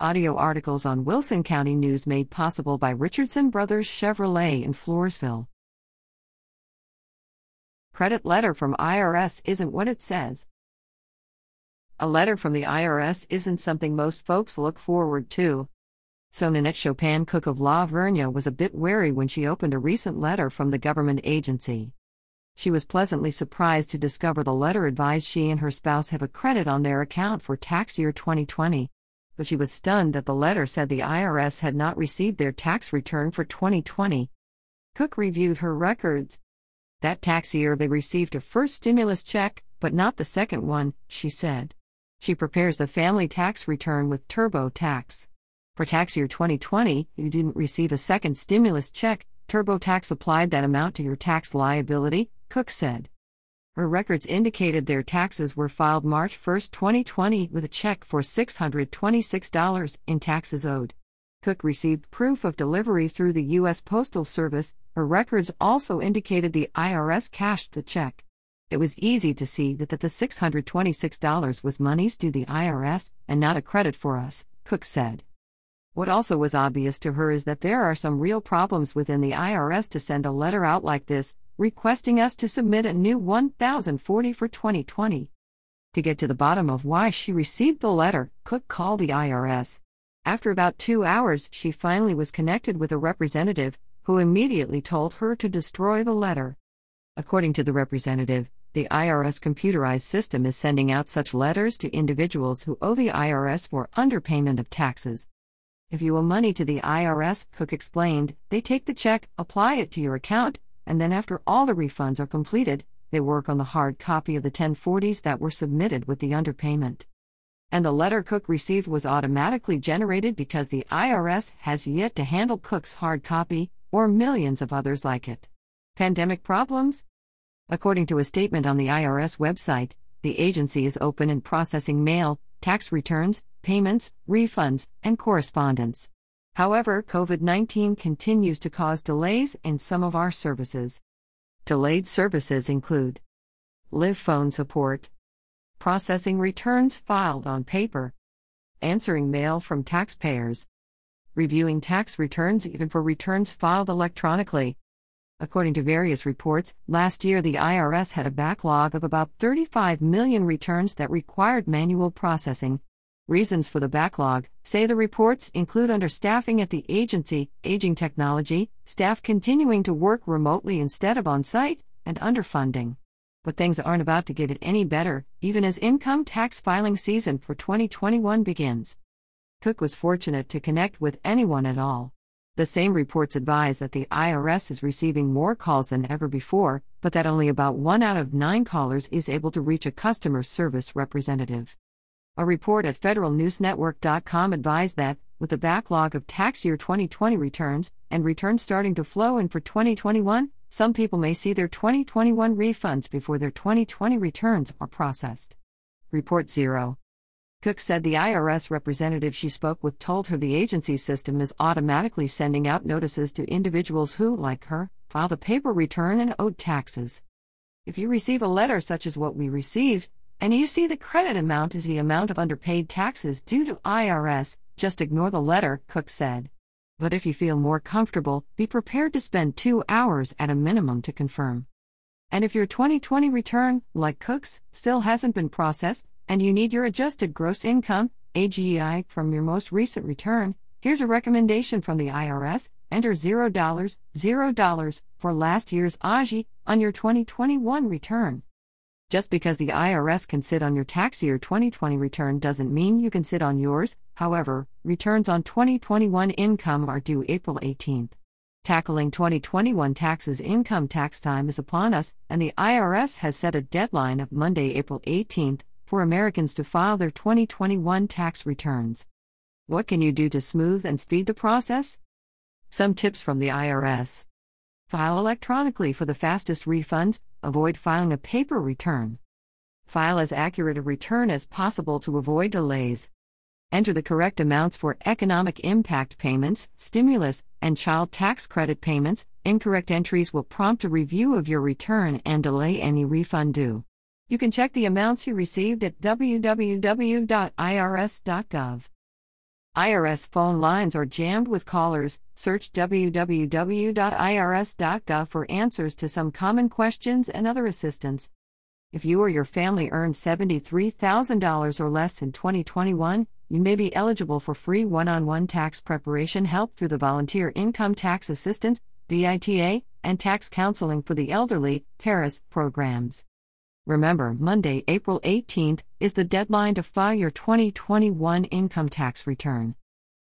Audio articles on Wilson County News made possible by Richardson Brothers Chevrolet in Floresville. Credit letter from IRS isn't what it says. A letter from the IRS isn't something most folks look forward to. So Nanette Chopin Cook of La Vernia was a bit wary when she opened a recent letter from the government agency. She was pleasantly surprised to discover the letter advised she and her spouse have a credit on their account for tax year 2020. But she was stunned that the letter said the IRS had not received their tax return for 2020. Cook reviewed her records. That tax year they received a first stimulus check, but not the second one, she said. She prepares the family tax return with TurboTax. For tax year 2020, you didn't receive a second stimulus check, TurboTax applied that amount to your tax liability, Cook said. Her records indicated their taxes were filed March 1, 2020, with a check for $626 in taxes owed. Cook received proof of delivery through the U.S. Postal Service. Her records also indicated the IRS cashed the check. It was easy to see that, that the $626 was monies due the IRS and not a credit for us, Cook said. What also was obvious to her is that there are some real problems within the IRS to send a letter out like this, requesting us to submit a new 1040 for 2020. To get to the bottom of why she received the letter, Cook called the IRS. After about two hours, she finally was connected with a representative, who immediately told her to destroy the letter. According to the representative, the IRS computerized system is sending out such letters to individuals who owe the IRS for underpayment of taxes. If you owe money to the IRS, Cook explained, they take the check, apply it to your account, and then after all the refunds are completed, they work on the hard copy of the 1040s that were submitted with the underpayment. And the letter Cook received was automatically generated because the IRS has yet to handle Cook's hard copy, or millions of others like it. Pandemic problems? According to a statement on the IRS website, the agency is open in processing mail, tax returns, payments, refunds, and correspondence. However, COVID 19 continues to cause delays in some of our services. Delayed services include live phone support, processing returns filed on paper, answering mail from taxpayers, reviewing tax returns even for returns filed electronically. According to various reports, last year the IRS had a backlog of about 35 million returns that required manual processing. Reasons for the backlog, say the reports, include understaffing at the agency, aging technology, staff continuing to work remotely instead of on site, and underfunding. But things aren't about to get any better, even as income tax filing season for 2021 begins. Cook was fortunate to connect with anyone at all. The same reports advise that the IRS is receiving more calls than ever before, but that only about one out of nine callers is able to reach a customer service representative. A report at federalnewsnetwork.com advised that, with the backlog of tax year 2020 returns and returns starting to flow in for 2021, some people may see their 2021 refunds before their 2020 returns are processed. Report 0. Cook said the IRS representative she spoke with told her the agency system is automatically sending out notices to individuals who, like her, filed a paper return and owed taxes. If you receive a letter such as what we received, and you see the credit amount is the amount of underpaid taxes due to IRS, just ignore the letter, Cook said. But if you feel more comfortable, be prepared to spend two hours at a minimum to confirm. And if your 2020 return, like Cook's, still hasn't been processed, and you need your adjusted gross income AGI from your most recent return, here's a recommendation from the IRS. Enter $0, $0 for last year's AGI on your 2021 return. Just because the IRS can sit on your tax year 2020 return doesn't mean you can sit on yours. However, returns on 2021 income are due April 18th. Tackling 2021 taxes income tax time is upon us, and the IRS has set a deadline of Monday, April 18th for Americans to file their 2021 tax returns. What can you do to smooth and speed the process? Some tips from the IRS. File electronically for the fastest refunds, avoid filing a paper return. File as accurate a return as possible to avoid delays. Enter the correct amounts for economic impact payments, stimulus, and child tax credit payments. Incorrect entries will prompt a review of your return and delay any refund due. You can check the amounts you received at www.irs.gov. IRS phone lines are jammed with callers. Search www.irs.gov for answers to some common questions and other assistance. If you or your family earned $73,000 or less in 2021, you may be eligible for free one on one tax preparation help through the Volunteer Income Tax Assistance VITA, and tax counseling for the elderly TARAS programs. Remember, Monday, April 18th, is the deadline to file your 2021 income tax return.